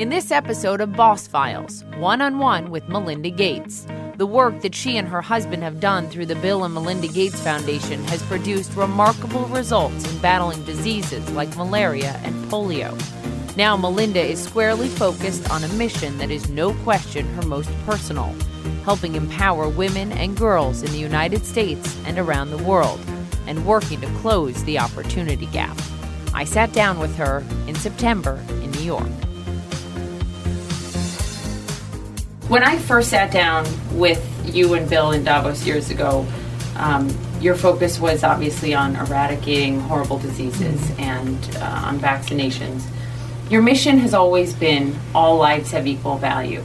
In this episode of Boss Files, one on one with Melinda Gates. The work that she and her husband have done through the Bill and Melinda Gates Foundation has produced remarkable results in battling diseases like malaria and polio. Now, Melinda is squarely focused on a mission that is no question her most personal helping empower women and girls in the United States and around the world, and working to close the opportunity gap. I sat down with her in September in New York. When I first sat down with you and Bill in Davos years ago, um, your focus was obviously on eradicating horrible diseases and uh, on vaccinations. Your mission has always been all lives have equal value.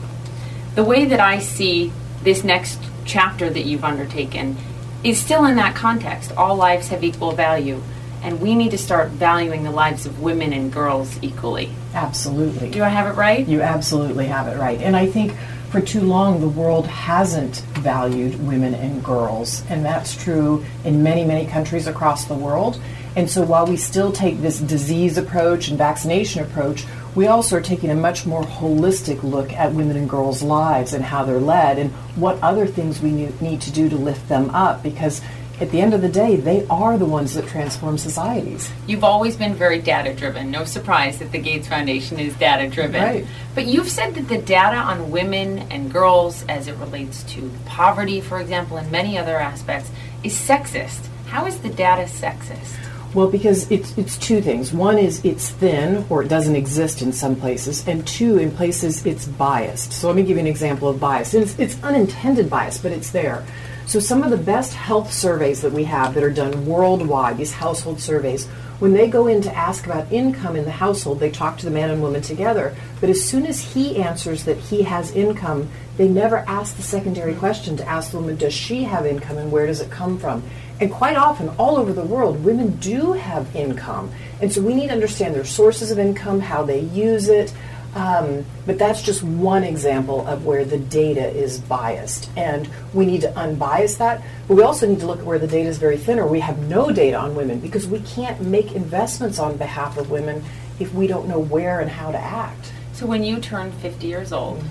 The way that I see this next chapter that you've undertaken is still in that context. All lives have equal value, and we need to start valuing the lives of women and girls equally. Absolutely. Do I have it right? You absolutely have it right. And I think for too long the world hasn't valued women and girls, and that's true in many, many countries across the world. And so while we still take this disease approach and vaccination approach, we also are taking a much more holistic look at women and girls' lives and how they're led and what other things we need to do to lift them up because at the end of the day, they are the ones that transform societies. You've always been very data driven. No surprise that the Gates Foundation is data driven. Right. But you've said that the data on women and girls, as it relates to poverty, for example, and many other aspects, is sexist. How is the data sexist? Well, because it's it's two things. One is it's thin or it doesn't exist in some places, and two, in places it's biased. So let me give you an example of bias. It's, it's unintended bias, but it's there. So some of the best health surveys that we have that are done worldwide, these household surveys, when they go in to ask about income in the household, they talk to the man and woman together. But as soon as he answers that he has income, they never ask the secondary question to ask the woman, does she have income and where does it come from? And quite often, all over the world, women do have income. And so we need to understand their sources of income, how they use it. Um, but that's just one example of where the data is biased. And we need to unbias that. But we also need to look at where the data is very thin or we have no data on women because we can't make investments on behalf of women if we don't know where and how to act. So when you turn 50 years old,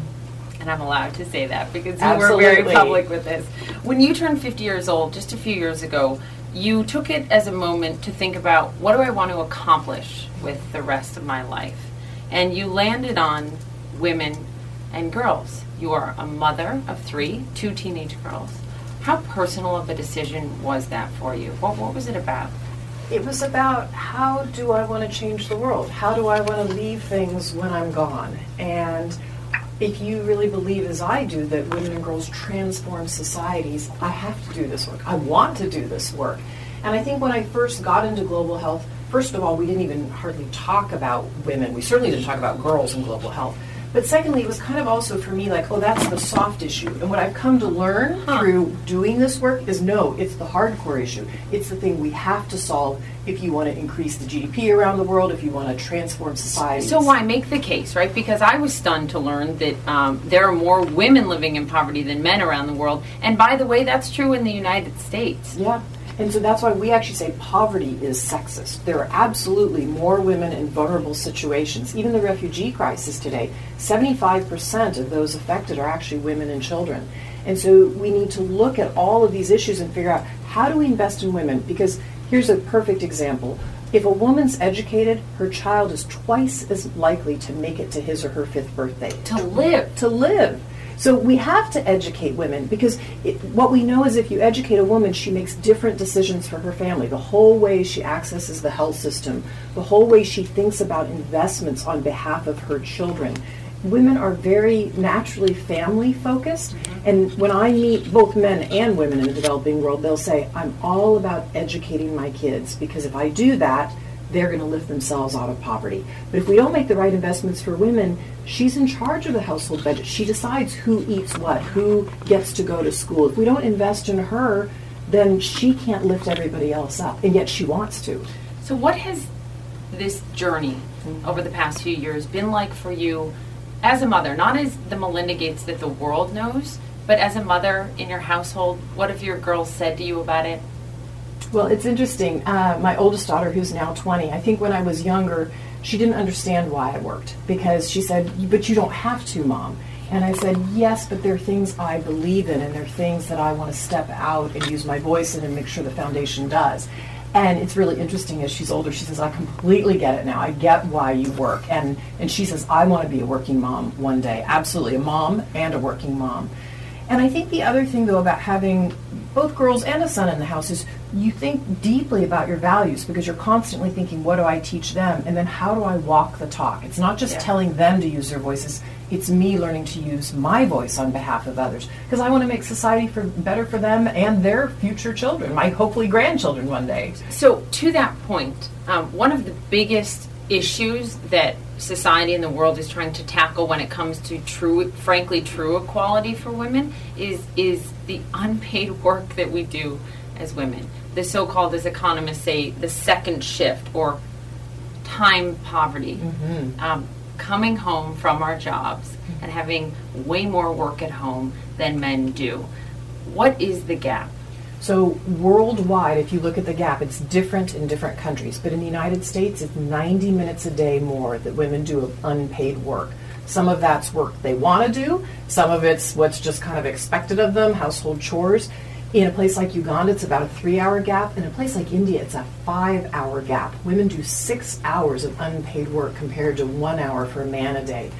and I'm allowed to say that because you Absolutely. were very public with this. When you turned 50 years old, just a few years ago, you took it as a moment to think about what do I want to accomplish with the rest of my life? And you landed on women and girls. You are a mother of three, two teenage girls. How personal of a decision was that for you? What, what was it about? It was about how do I want to change the world? How do I want to leave things when I'm gone? And if you really believe, as I do, that women and girls transform societies, I have to do this work. I want to do this work. And I think when I first got into global health, first of all, we didn't even hardly talk about women. We certainly didn't talk about girls in global health. But secondly, it was kind of also for me like, oh, that's the soft issue. And what I've come to learn Huh. through doing this work is no, it's the hardcore issue. It's the thing we have to solve if you want to increase the GDP around the world, if you want to transform society. So why make the case, right? Because I was stunned to learn that um, there are more women living in poverty than men around the world. And by the way, that's true in the United States. Yeah. And so that's why we actually say poverty is sexist. There are absolutely more women in vulnerable situations. Even the refugee crisis today, 75% of those affected are actually women and children. And so we need to look at all of these issues and figure out how do we invest in women? Because here's a perfect example. If a woman's educated, her child is twice as likely to make it to his or her fifth birthday. To live. To live. So we have to educate women because it, what we know is if you educate a woman, she makes different decisions for her family. The whole way she accesses the health system, the whole way she thinks about investments on behalf of her children. Women are very naturally family focused, mm-hmm. and when I meet both men and women in the developing world, they'll say, I'm all about educating my kids because if I do that, they're going to lift themselves out of poverty. But if we don't make the right investments for women, she's in charge of the household budget. She decides who eats what, who gets to go to school. If we don't invest in her, then she can't lift everybody else up, and yet she wants to. So, what has this journey over the past few years been like for you as a mother? Not as the Melinda Gates that the world knows, but as a mother in your household. What have your girls said to you about it? Well, it's interesting. Uh, my oldest daughter, who's now 20, I think when I was younger, she didn't understand why I worked because she said, But you don't have to, mom. And I said, Yes, but there are things I believe in, and there are things that I want to step out and use my voice in and make sure the foundation does. And it's really interesting as she's older, she says, I completely get it now. I get why you work. And, and she says, I want to be a working mom one day. Absolutely, a mom and a working mom. And I think the other thing, though, about having both girls and a son in the house is you think deeply about your values because you're constantly thinking, what do I teach them? And then how do I walk the talk? It's not just yeah. telling them to use their voices, it's me learning to use my voice on behalf of others because I want to make society for better for them and their future children, my hopefully grandchildren one day. So, to that point, um, one of the biggest issues that society and the world is trying to tackle when it comes to true frankly true equality for women is is the unpaid work that we do as women the so-called as economists say the second shift or time poverty mm-hmm. um, coming home from our jobs and having way more work at home than men do what is the gap so worldwide, if you look at the gap, it's different in different countries. But in the United States, it's 90 minutes a day more that women do of unpaid work. Some of that's work they want to do. Some of it's what's just kind of expected of them, household chores. In a place like Uganda, it's about a three hour gap. In a place like India, it's a five hour gap. Women do six hours of unpaid work compared to one hour for a man a day.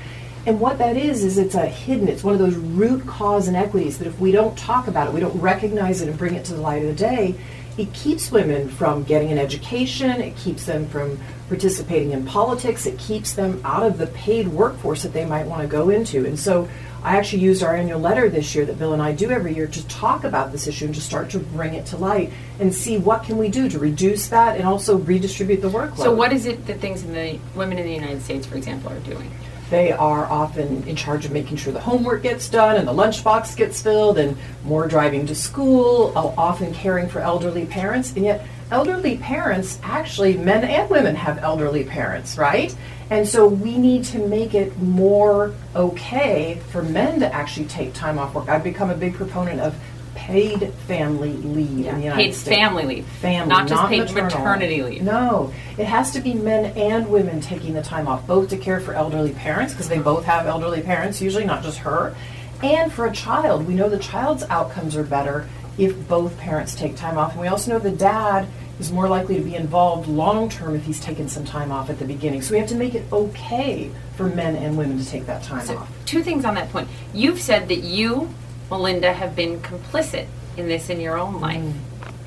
And what that is, is it's a hidden, it's one of those root cause inequities that if we don't talk about it, we don't recognize it and bring it to the light of the day, it keeps women from getting an education, it keeps them from participating in politics, it keeps them out of the paid workforce that they might want to go into. And so I actually used our annual letter this year that Bill and I do every year to talk about this issue and to start to bring it to light and see what can we do to reduce that and also redistribute the workload. So what is it that things in the women in the United States, for example, are doing? They are often in charge of making sure the homework gets done and the lunchbox gets filled and more driving to school, uh, often caring for elderly parents. And yet, elderly parents actually, men and women have elderly parents, right? And so we need to make it more okay for men to actually take time off work. I've become a big proponent of paid family leave yeah. in the United paid States. family leave. Family, not just not paid maternal. maternity leave. No, it has to be men and women taking the time off, both to care for elderly parents because they both have elderly parents, usually not just her, and for a child. We know the child's outcomes are better if both parents take time off, and we also know the dad is more likely to be involved long term if he's taken some time off at the beginning. So we have to make it okay for men and women to take that time so off. Two things on that point. You've said that you Melinda, have been complicit in this in your own life. Mm,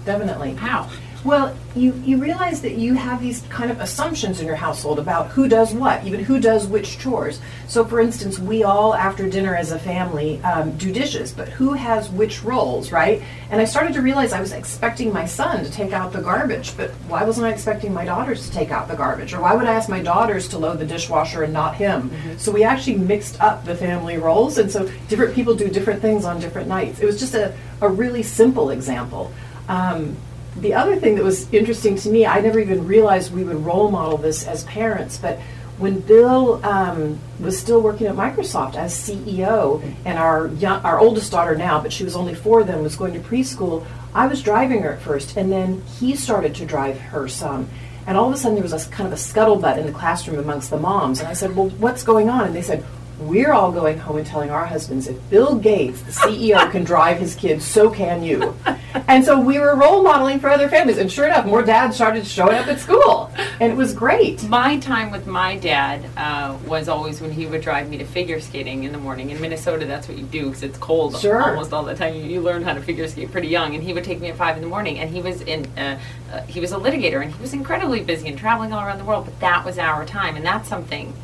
definitely. How? Well, you, you realize that you have these kind of assumptions in your household about who does what, even who does which chores. So, for instance, we all, after dinner as a family, um, do dishes, but who has which roles, right? And I started to realize I was expecting my son to take out the garbage, but why wasn't I expecting my daughters to take out the garbage? Or why would I ask my daughters to load the dishwasher and not him? Mm-hmm. So, we actually mixed up the family roles, and so different people do different things on different nights. It was just a, a really simple example. Um, the other thing that was interesting to me, I never even realized we would role model this as parents, but when Bill um, was still working at Microsoft as CEO, and our young, our oldest daughter now, but she was only four then, was going to preschool. I was driving her at first, and then he started to drive her some. And all of a sudden, there was a kind of a scuttlebutt in the classroom amongst the moms. And I said, "Well, what's going on?" And they said, we're all going home and telling our husbands if Bill Gates, the CEO, can drive his kids, so can you. And so we were role modeling for other families. And sure enough, more dads started showing up at school. And it was great. My time with my dad uh, was always when he would drive me to figure skating in the morning. In Minnesota, that's what you do because it's cold sure. almost all the time. You, you, learn how to figure skate pretty young. And he would take me at 5 in the morning. And he was in. Uh, uh, he was a litigator and he was incredibly busy and traveling all around the world, but that was our time, and that's something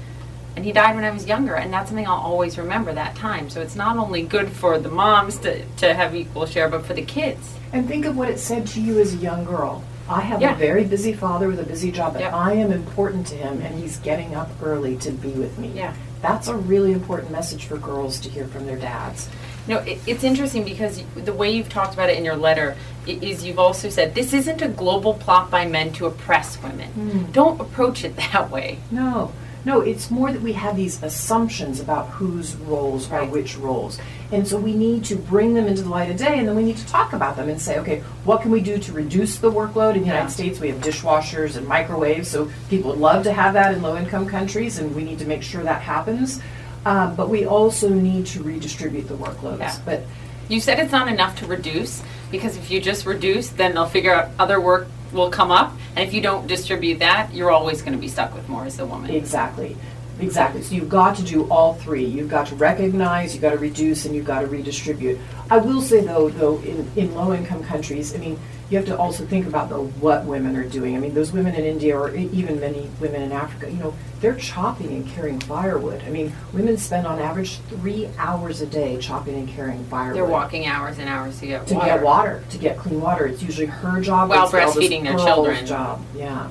and he died when I was younger, and that's something I'll always remember that time. So it's not only good for the moms to, to have equal share, but for the kids. And think of what it said to you as a young girl. I have yeah. a very busy father with a busy job, but yep. I am important to him, and he's getting up early to be with me. Yeah. That's a really important message for girls to hear from their dads. You know, it, it's interesting because the way you've talked about it in your letter is you've also said this isn't a global plot by men to oppress women. Mm. Don't approach it that way. No No, it's more that we have these assumptions about whose roles are which roles. And so we need to bring them into the light of day and then we need to talk about them and say, okay, what can we do to reduce the workload? In the Yeah. United States, we have dishwashers and microwaves, so people would love to have that in low income countries and we need to make sure that happens. Um, but we also need to redistribute the workloads. Yeah. But You said it's not enough to reduce because if you just reduce, then they'll figure out other work will come up, and if you don't distribute that, you're always going to be stuck with more as a woman. Exactly. Exactly. So you've got to do all three. You've got to recognize, you've got to reduce, and you've got to redistribute. I will say though, though in, in low income countries, I mean, you have to also think about though what women are doing. I mean, those women in India or even many women in Africa, you know, they're chopping and carrying firewood. I mean, women spend on average three hours a day chopping and carrying firewood. They're walking hours and hours to get to water. get water, to get clean water. It's usually her job. While the breastfeeding their children. Job, yeah.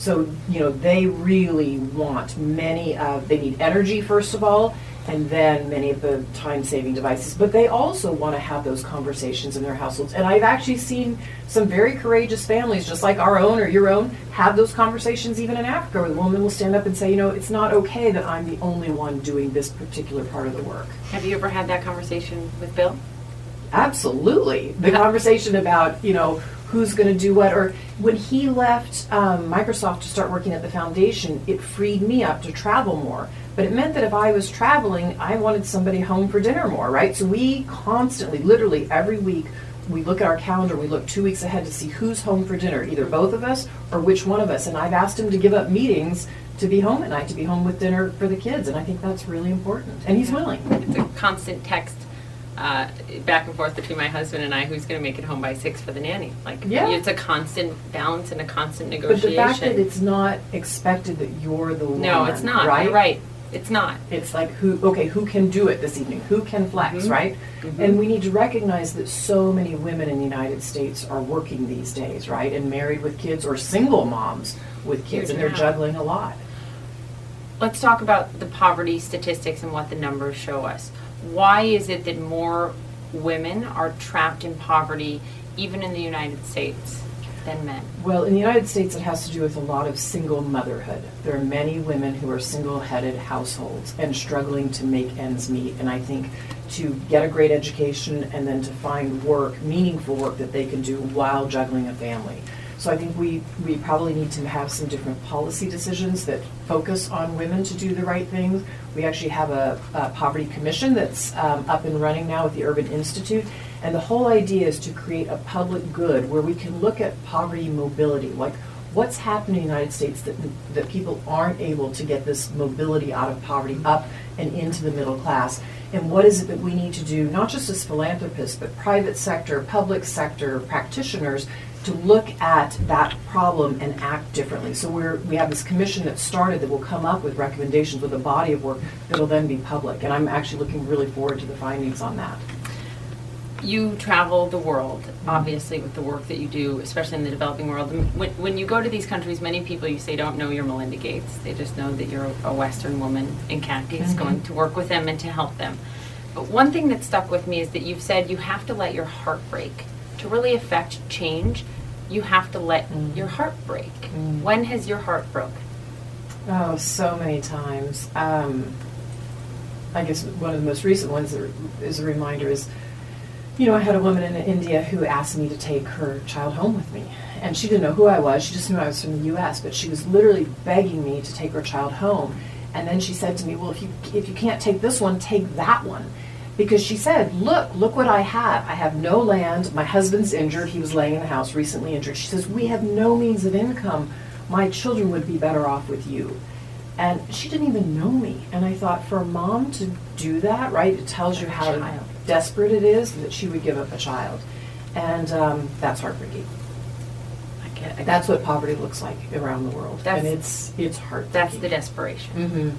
So you know they really want many of. They need energy first of all, and then many of the time-saving devices. But they also want to have those conversations in their households. And I've actually seen some very courageous families, just like our own or your own, have those conversations even in Africa, where the woman will stand up and say, you know, it's not okay that I'm the only one doing this particular part of the work. Have you ever had that conversation with Bill? Absolutely. The conversation about, you know, who's going to do what. Or when he left um, Microsoft to start working at the foundation, it freed me up to travel more. But it meant that if I was traveling, I wanted somebody home for dinner more, right? So we constantly, literally every week, we look at our calendar, we look two weeks ahead to see who's home for dinner, either both of us or which one of us. And I've asked him to give up meetings to be home at night, to be home with dinner for the kids. And I think that's really important. And he's willing. It's a constant text uh, back and forth between my husband and I who's going to make it home by six for the nanny. Like, Yeah. it's a constant balance and a constant negotiation. But the fact that it's not expected that you're the one, no, it's not. Right? You're right. It's not. It's like who? Okay, who can do it this evening? Who can flex? Mhm. Right? Mhm. And we need to recognize that so many women in the United States are working these days, right? And married with kids or single moms with kids, Huge and they're amount. juggling a lot. Let's talk about the poverty statistics and what the numbers show us. Why is it that more women are trapped in poverty, even in the United States, than men? Well, in the United States, it has to do with a lot of single motherhood. There are many women who are single headed households and struggling to make ends meet. And I think to get a great education and then to find work, meaningful work that they can do while juggling a family. So I think we, we probably need to have some different policy decisions that focus on women to do the right things. We actually have a, a poverty commission that's um, up and running now with the Urban Institute. And the whole idea is to create a public good where we can look at poverty mobility, like what's happening in the United States that, that people aren't able to get this mobility out of poverty up and into the middle class. And what is it that we need to do, not just as philanthropists, but private sector, public sector practitioners, to look at that problem and act differently. So we're, we have this commission that started that will come up with recommendations with a body of work that will then be public. And I'm actually looking really forward to the findings on that. You travel the world, obviously, with the work that you do, especially in the developing world. When, when you go to these countries, many people you say don't know you're Melinda Gates. They just know that you're a Western woman in khakis Mhm. going to work with them and to help them. But one thing that stuck with me is that you've said you have to let your heart break. To really affect change, you have to let Mhm. your heart break. Mm. When has your heart broke? Oh, so many times. Um, I guess one of the most recent ones that is a reminder is, you know, I had a woman in India who asked me to take her child home with me. And she didn't know who I was. She just knew I was from the U.S. But she was literally begging me to take her child home. And then she said to me, "Well, if you if you can't take this one, take that one." Because she said, "Look, look what I have. I have no land. My husband's injured. He was laying in the house, recently injured." She says, "We have no means of income. My children would be better off with you." And she didn't even know me. And I thought, for a mom to do that, right? It tells you how Child. desperate it is that she would give up a child, and um, that's heartbreaking. I get it. That's what poverty looks like around the world, That's- and it's it's heartbreaking. That's the desperation. hmm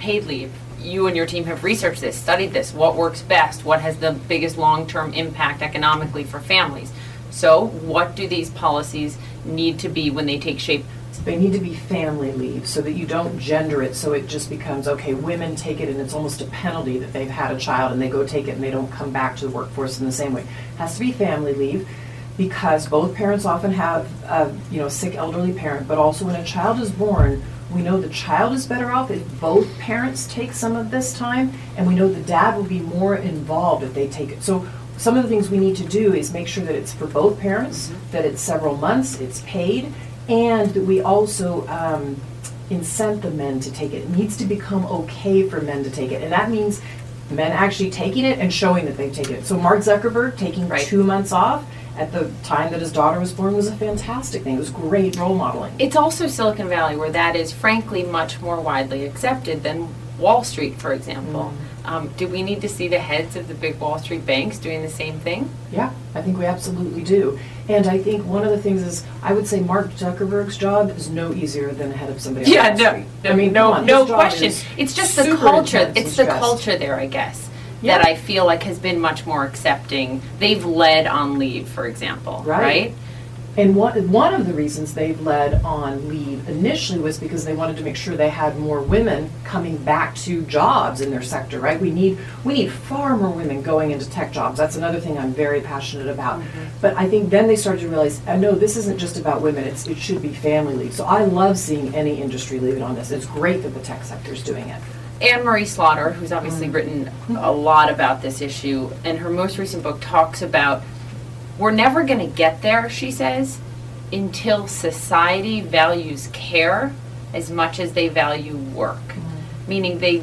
paid leave. You and your team have researched this, studied this. What works best? What has the biggest long term impact economically for families? So, what do these policies need to be when they take shape? They need to be family leave so that you don't gender it so it just becomes okay, women take it and it's almost a penalty that they've had a child and they go take it and they don't come back to the workforce in the same way. It has to be family leave because both parents often have a you know sick elderly parent, but also when a child is born, We know the child is better off if both parents take some of this time, and we know the dad will be more involved if they take it. So some of the things we need to do is make sure that it's for both parents, that it's several months, it's paid, and that we also um, incent the men to take it. It needs to become okay for men to take it, and that means men actually taking it and showing that they've taken it. So Mark Zuckerberg taking Right. two months off at the time that his daughter was born was a fantastic thing. It was great role modeling. It's also Silicon Valley where that is frankly much more widely accepted than Wall Street, for example. Um, do we need to see the heads of the big Wall Street banks doing the same thing? Yeah, I think we absolutely do. And I think one of the things is, I would say Mark Zuckerberg's job is no easier than the head of somebody Yeah, no, no, I mean, no, on, no question. It's just the culture. It's the culture there, I guess, Yeah. that I feel like has been much more accepting. They've led on leave, for example, Right. right? And one, one of the reasons they've led on leave initially was because they wanted to make sure they had more women coming back to jobs in their sector, right? We need we need far more women going into tech jobs. That's another thing I'm very passionate about. But I think then they started to realize, uh, no, this isn't just about women. It's it should be family leave. So I love seeing any industry leave it on this. It's great that the tech sector is doing it. Anne Marie Slaughter, who's obviously mm. written a lot about this issue, and her most recent book talks about we're never going to get there, she says, until society values care as much as they value work. Mm. Meaning they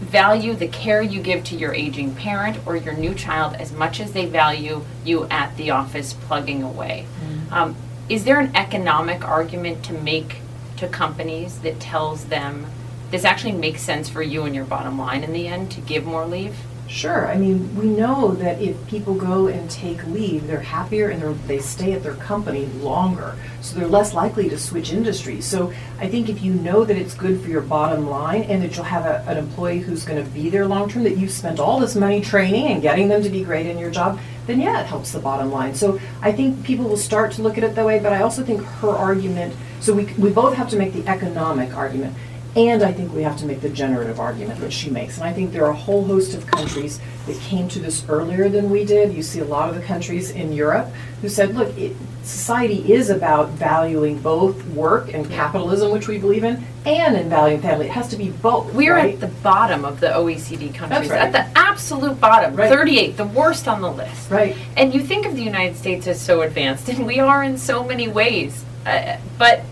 value the care you give to your aging parent or your new child as much as they value you at the office plugging away. Mm. Um, is there an economic argument to make to companies that tells them this actually makes sense for you and your bottom line in the end to give more leave? Sure. I mean, we know that if people go and take leave, they're happier and they're, they stay at their company longer. So they're less likely to switch industries. So I think if you know that it's good for your bottom line and that you'll have a, an employee who's going to be there long term, that you've spent all this money training and getting them to be great in your job, then yeah, it helps the bottom line. So I think people will start to look at it that way, but I also think her argument, so we, we both have to make the economic argument. And I think we have to make the generative argument that she makes. And I think there are a whole host of countries that came to this earlier than we did. You see a lot of the countries in Europe who said, look, it, society is about valuing both work and capitalism, which we believe in, and in valuing family. It has to be both. We're right? at the bottom of the OECD countries, right. at the absolute bottom, Right. 38, the worst on the list. Right. And you think of the United States as so advanced, and we are in so many ways. Uh, but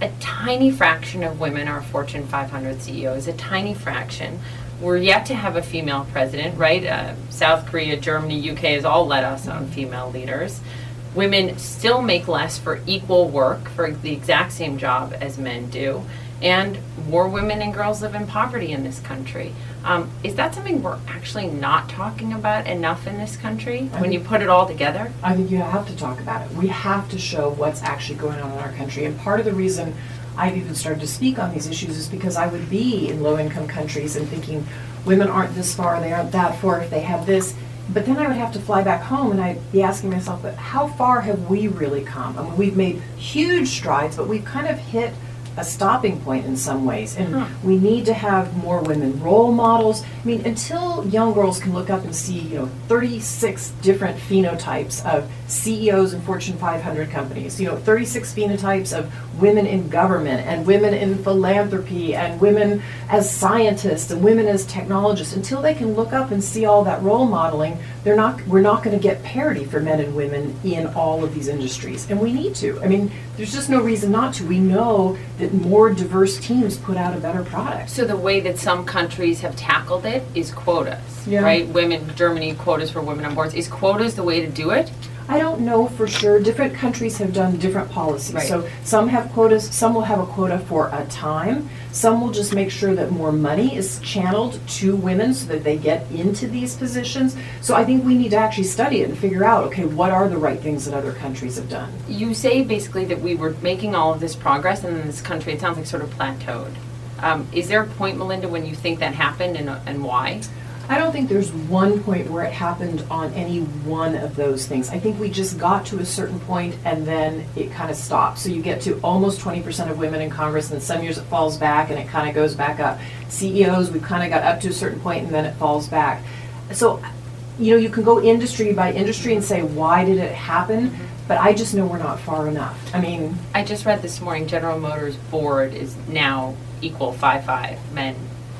a tiny fraction of women are Fortune 500 CEOs, a tiny fraction. We're yet to have a female president, right? Uh, South Korea, Germany, UK has all led us on female leaders. Women still make less for equal work for the exact same job as men do. And more women and girls live in poverty in this country. Um, is that something we're actually not talking about enough in this country when you put it all together? I think you have to talk about it. We have to show what's actually going on in our country. And part of the reason I've even started to speak on these issues is because I would be in low income countries and thinking women aren't this far, they aren't that far, if they have this. But then I would have to fly back home and I'd be asking myself, but how far have we really come? I mean, we've made huge strides, but we've kind of hit a stopping point in some ways. And we need to have more women role models. I mean, until young girls can look up and see, you know, 36 different phenotypes of CEOs in Fortune 500 companies, you know, 36 phenotypes of women in government and women in philanthropy and women as scientists and women as technologists, until they can look up and see all that role modeling, they're not we're not going to get parity for men and women in all of these industries. And we need to. I mean, there's just no reason not to. We know that more diverse teams put out a better product. So the way that some countries have tackled it is quotas, Yeah. right? Women, Germany, quotas for women on boards. Is quotas the way to do it? I don't know for sure. Different countries have done different policies. Right. So some have quotas, some will have a quota for a time. Some will just make sure that more money is channeled to women so that they get into these positions. So I think we need to actually study it and figure out, okay, what are the right things that other countries have done? You say basically that we were making all of this progress, and then this country, it sounds like sort of plateaued. Um, is there a point, Melinda, when you think that happened, and, and why? I don't think there's one point where it happened on any one of those things. I think we just got to a certain point and then it kind of stopped. So you get to almost 20% of women in Congress, and then some years it falls back and it kind of goes back up. CEOs, we've kind of got up to a certain point and then it falls back. So, you know, you can go industry by industry and say, why did it happen? but I just know we're not far enough. I mean, I just read this morning General Motors board is now equal five five men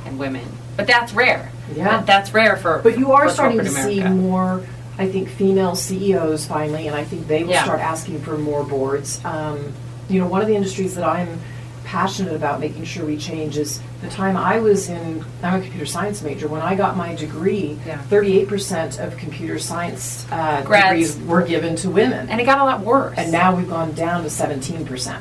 and women, but that's rare. Yeah. That- that's rare for. but you are starting to corporate see more. I think female CEOs finally, and I think they will Yeah. start asking for more boards. Um, you know, one of the industries that I'm passionate about making sure we change is the time I was in. I'm a computer science major. When I got my degree, Yeah. 38% of computer science uh, degrees were given to women, and it got a lot worse. and now we've gone down to 17%.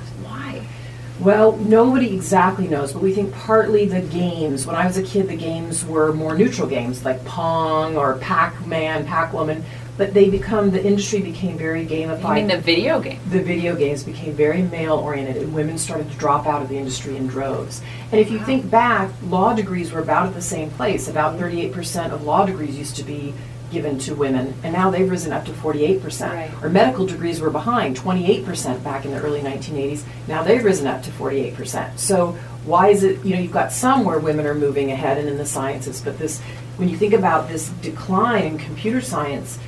Well, nobody exactly knows, but we think partly the games. When I was a kid, the games were more neutral games like Pong or Pac Man, Pac Woman, but they become, the industry became very gamified. You mean the video game? the video games became very male oriented and women started to drop out of the industry in droves. And if you think back, law degrees were about at the same place. About 38% of law degrees used to be given to women, and now they've risen up to 48%. Right. Or medical degrees were behind, 28% back in the early 1980s. Now they've risen up to 48%. So why is it, you know, you've got some where women are moving ahead and in the sciences, but this, when you think about this decline in computer science,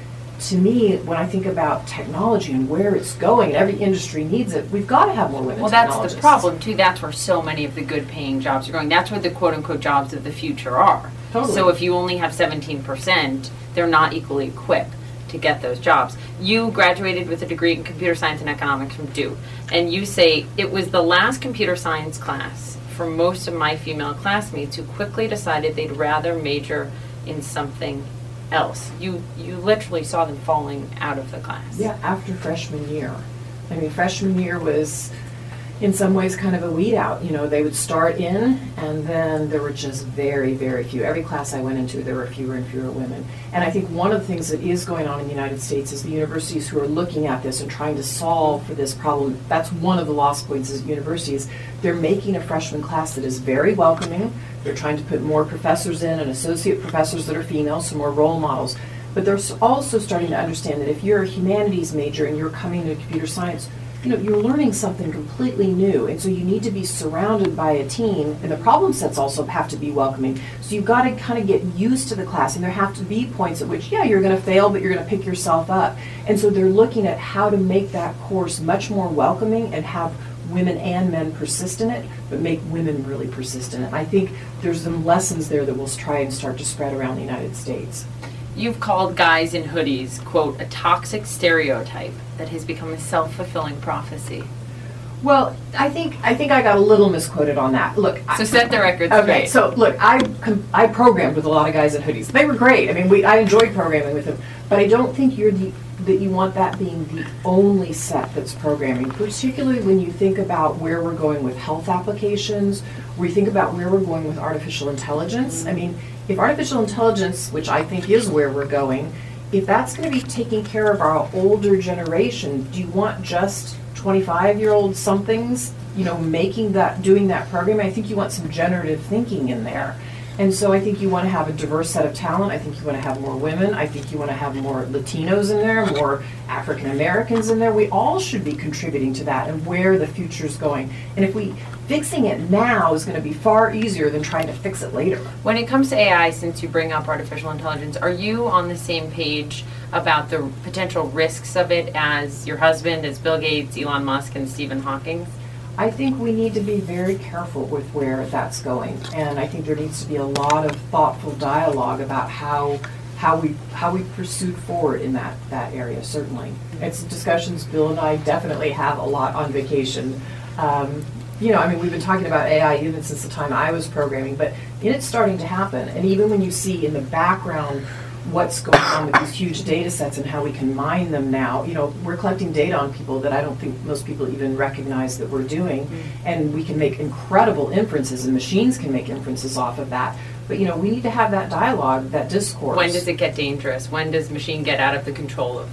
to me, when I think about technology and where it's going, and every industry needs it, we've got to have more women Well, that's the problem too. That's where so many of the good paying jobs are going. That's where the quote unquote jobs of the future are. Totally. So if you only have 17%, they're not equally equipped to get those jobs. You graduated with a degree in computer science and economics from Duke, and you say it was the last computer science class for most of my female classmates who quickly decided they'd rather major in something else. You you literally saw them falling out of the class. Yeah, after freshman year. I mean, freshman year was in some ways kind of a weed out. You know, they would start in, and then there were just very, very few. Every class I went into, there were fewer and fewer women. And I think one of the things that is going on in the United States is the universities who are looking at this and trying to solve for this problem. That's one of the lost points is universities. They're making a freshman class that is very welcoming. They're trying to put more professors in and associate professors that are female, so more role models. But they're also starting to understand that if you're a humanities major and you're coming to computer science, you know, you're learning something completely new, and so you need to be surrounded by a team, and the problem sets also have to be welcoming. So you've got to kind of get used to the class, and there have to be points at which, yeah, you're going to fail, but you're going to pick yourself up. And so they're looking at how to make that course much more welcoming and have women and men persist in it, but make women really persist in it. I think there's some lessons there that we'll try and start to spread around the United States. You've called guys in hoodies, quote, a toxic stereotype that has become a self fulfilling prophecy. Well, I think I think I got a little misquoted on that. Look, I- So set the record Okay, straight. so look, I I programmed with a lot of guys in hoodies. They were great. I mean, we I enjoyed programming with them, but I don't think you're the that you want that being the only set that's programming. Particularly when you think about where we're going with health applications, where you think about where we're going with artificial intelligence. I mean, if artificial intelligence, which I think is where we're going, if that's going to be taking care of our older generation, do you want just 25 year old somethings, you know, making that, doing that program? I think you want some generative thinking in there. And so I think you want to have a diverse set of talent. I think you want to have more women. I think you want to have more Latinos in there, more African Americans in there. We all should be contributing to that and where the future is going. And if we, fixing it now is going to be far easier than trying to fix it later. When it comes to AI, since you bring up artificial intelligence, are you on the same page about the potential risks of it as your husband, as Bill Gates, Elon Musk, and Stephen Hawking? I think we need to be very careful with where that's going, and I think there needs to be a lot of thoughtful dialogue about how how we how we pursued forward in that that area. Certainly, it's discussions Bill and I definitely have a lot on vacation. Um, you know, I mean, we've been talking about AI even since the time I was programming, but it's starting to happen. And even when you see in the background what's going on with these huge data sets and how we can mine them now. You know, we're collecting data on people that I don't think most people even recognize that we're doing, mm-hmm. and we can make incredible inferences, and machines can make inferences off of that. But you know, we need to have that dialogue, that discourse. When does it get dangerous? When does machine get out of the control of?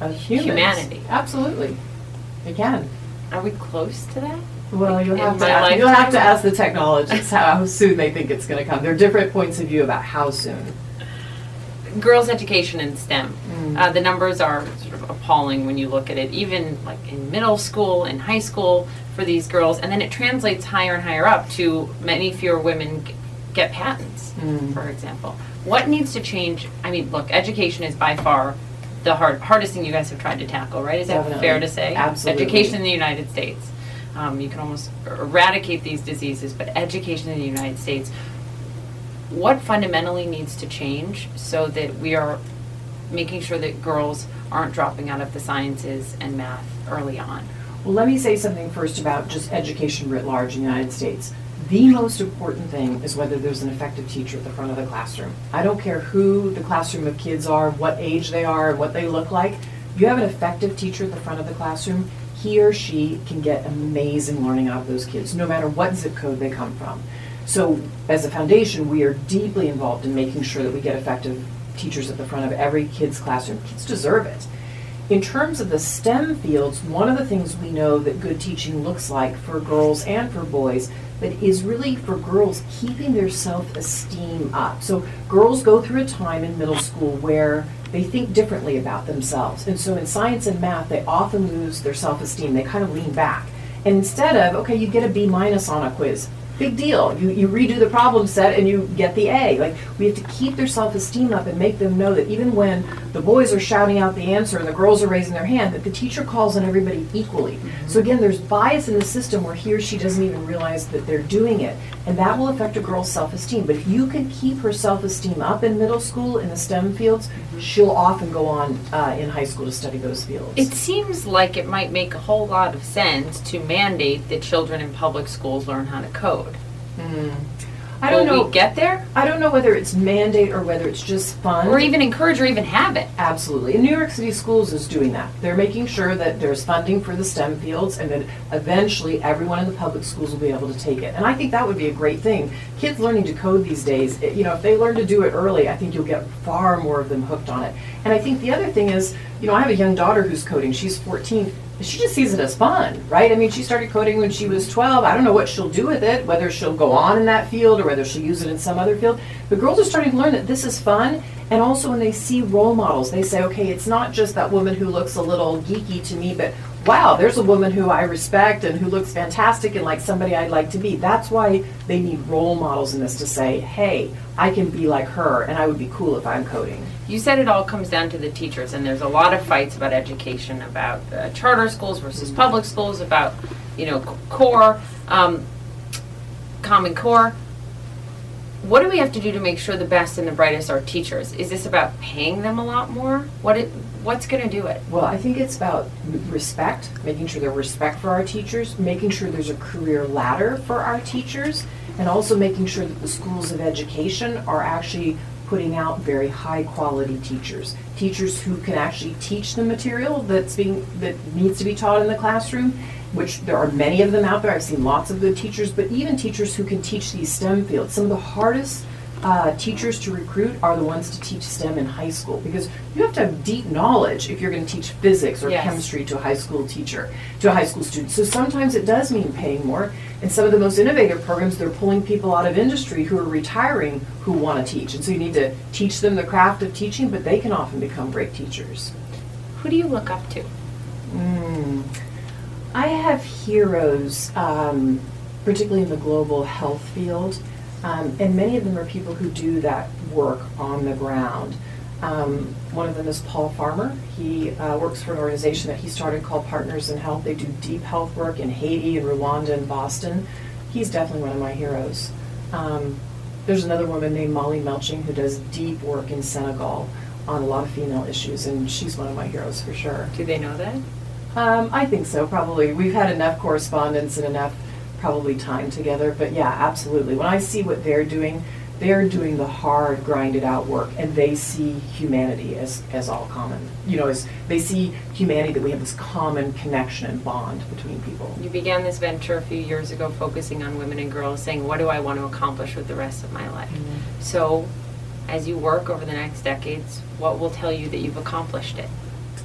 of humans. humanity? Absolutely, Again. Are we close to that? Well, you'll have to ask, you'll have to ask the technologists how soon they think it's going to come. There are different points of view about how soon. Girls' education in STEM. Mm. Uh, the numbers are sort of appalling when you look at it, even like in middle school and high school for these girls, and then it translates higher and higher up to many fewer women g- get patents, Mm. for example. What needs to change? I mean, look, education is by far the hard, hardest thing you guys have tried to tackle, right? Is that Definitely. fair to say? Absolutely. Education in the United States. Um, you can almost eradicate these diseases, but education in the United States. What fundamentally needs to change so that we are making sure that girls aren't dropping out of the sciences and math early on? Well, let me say something first about just education writ large in the United States. The most important thing is whether there's an effective teacher at the front of the classroom. I don't care who the classroom of kids are, what age they are, what they look like. If you have an effective teacher at the front of the classroom, he or she can get amazing learning out of those kids, no matter what zip code they come from. So, as a foundation, we are deeply involved in making sure that we get effective teachers at the front of every kid's classroom. Kids deserve it. In terms of the STEM fields, one of the things we know that good teaching looks like for girls and for boys, but is really for girls keeping their self esteem up. So, girls go through a time in middle school where they think differently about themselves. And so, in science and math, they often lose their self esteem. They kind of lean back. And instead of, okay, you get a B minus on a quiz, big deal. You, you redo the problem set and you get the A. Like we have to keep their self-esteem up and make them know that even when the boys are shouting out the answer and the girls are raising their hand, that the teacher calls on everybody equally. So again, there's bias in the system where he or she doesn't even realize that they're doing it, and that will affect a girl's self-esteem. But if you can keep her self-esteem up in middle school in the STEM fields, she'll often go on uh, in high school to study those fields. It seems like it might make a whole lot of sense to mandate that children in public schools learn how to code. Hmm. I don't Will know. we get there? I don't know whether it's mandate or whether it's just fun. Or even encourage or even have it? Absolutely. And New York City Schools is doing that. They're making sure that there's funding for the STEM fields and that eventually everyone in the public schools will be able to take it. And I think that would be a great thing. Kids learning to code these days, it- you know, if they learn to do it early, I think you'll get far more of them hooked on it. And I think the other thing is, you know, I have a young daughter who's coding. She's 14. She just sees it as fun, right? I mean, she started coding when she was 12. I don't know what she'll do with it, whether she'll go on in that field or whether she'll use it in some other field. But girls are starting to learn that this is fun. And also, when they see role models, they say, okay, it's not just that woman who looks a little geeky to me, but wow, there's a woman who I respect and who looks fantastic and like somebody I'd like to be. That's why they need role models in this to say, hey, I can be like her and I would be cool if I'm coding. You said it all comes down to the teachers, and there's a lot of fights about education, about uh, charter schools versus public schools, about you know core, um, Common Core. What do we have to do to make sure the best and the brightest are teachers? Is this about paying them a lot more? What it, what's going to do it? Well, I think it's about respect, making sure there's respect for our teachers, making sure there's a career ladder for our teachers, and also making sure that the schools of education are actually putting out very high quality teachers. Teachers who can actually teach the material that's being that needs to be taught in the classroom, which there are many of them out there. I've seen lots of good teachers, but even teachers who can teach these STEM fields. Some of the hardest uh, teachers to recruit are the ones to teach STEM in high school because you have to have deep knowledge if you're going to teach physics or Yes. chemistry to a high school teacher, to a high school student. So sometimes it does mean paying more. And some of the most innovative programs, they're pulling people out of industry who are retiring who want to teach. And so you need to teach them the craft of teaching, but they can often become great teachers. Who do you look up to? I have heroes, um, particularly in the global health field, um, and many of them are people who do that work on the ground. Um, one of them is Paul Farmer. He uh, works for an organization that he started called Partners in Health. They do deep health work in Haiti and Rwanda and Boston. He's definitely one of my heroes. Um, there's another woman named Molly Melching who does deep work in Senegal on a lot of female issues, and she's one of my heroes for sure. Do they know that? Um, I think so, probably. We've had enough correspondence and enough probably time together, but yeah, absolutely. When I see what they're doing, they're doing the hard, grinded out work, and they see humanity as, as all common. You know, as they see humanity that we have this common connection and bond between people. You began this venture a few years ago focusing on women and girls, saying, What do I want to accomplish with the rest of my life? Mm-hmm. So, as you work over the next decades, what will tell you that you've accomplished it?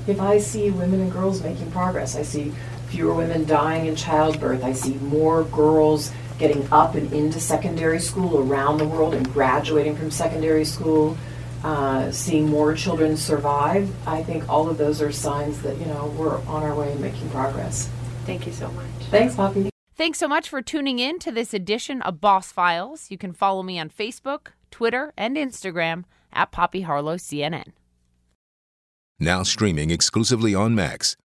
If I see women and girls making progress, I see fewer women dying in childbirth, I see more girls getting up and into secondary school around the world and graduating from secondary school, uh, seeing more children survive, I think all of those are signs that, you know, we're on our way and making progress. Thank you so much. Thanks, Poppy. Thanks so much for tuning in to this edition of Boss Files. You can follow me on Facebook, Twitter, and Instagram at Poppy Harlow CNN. Now streaming exclusively on Max.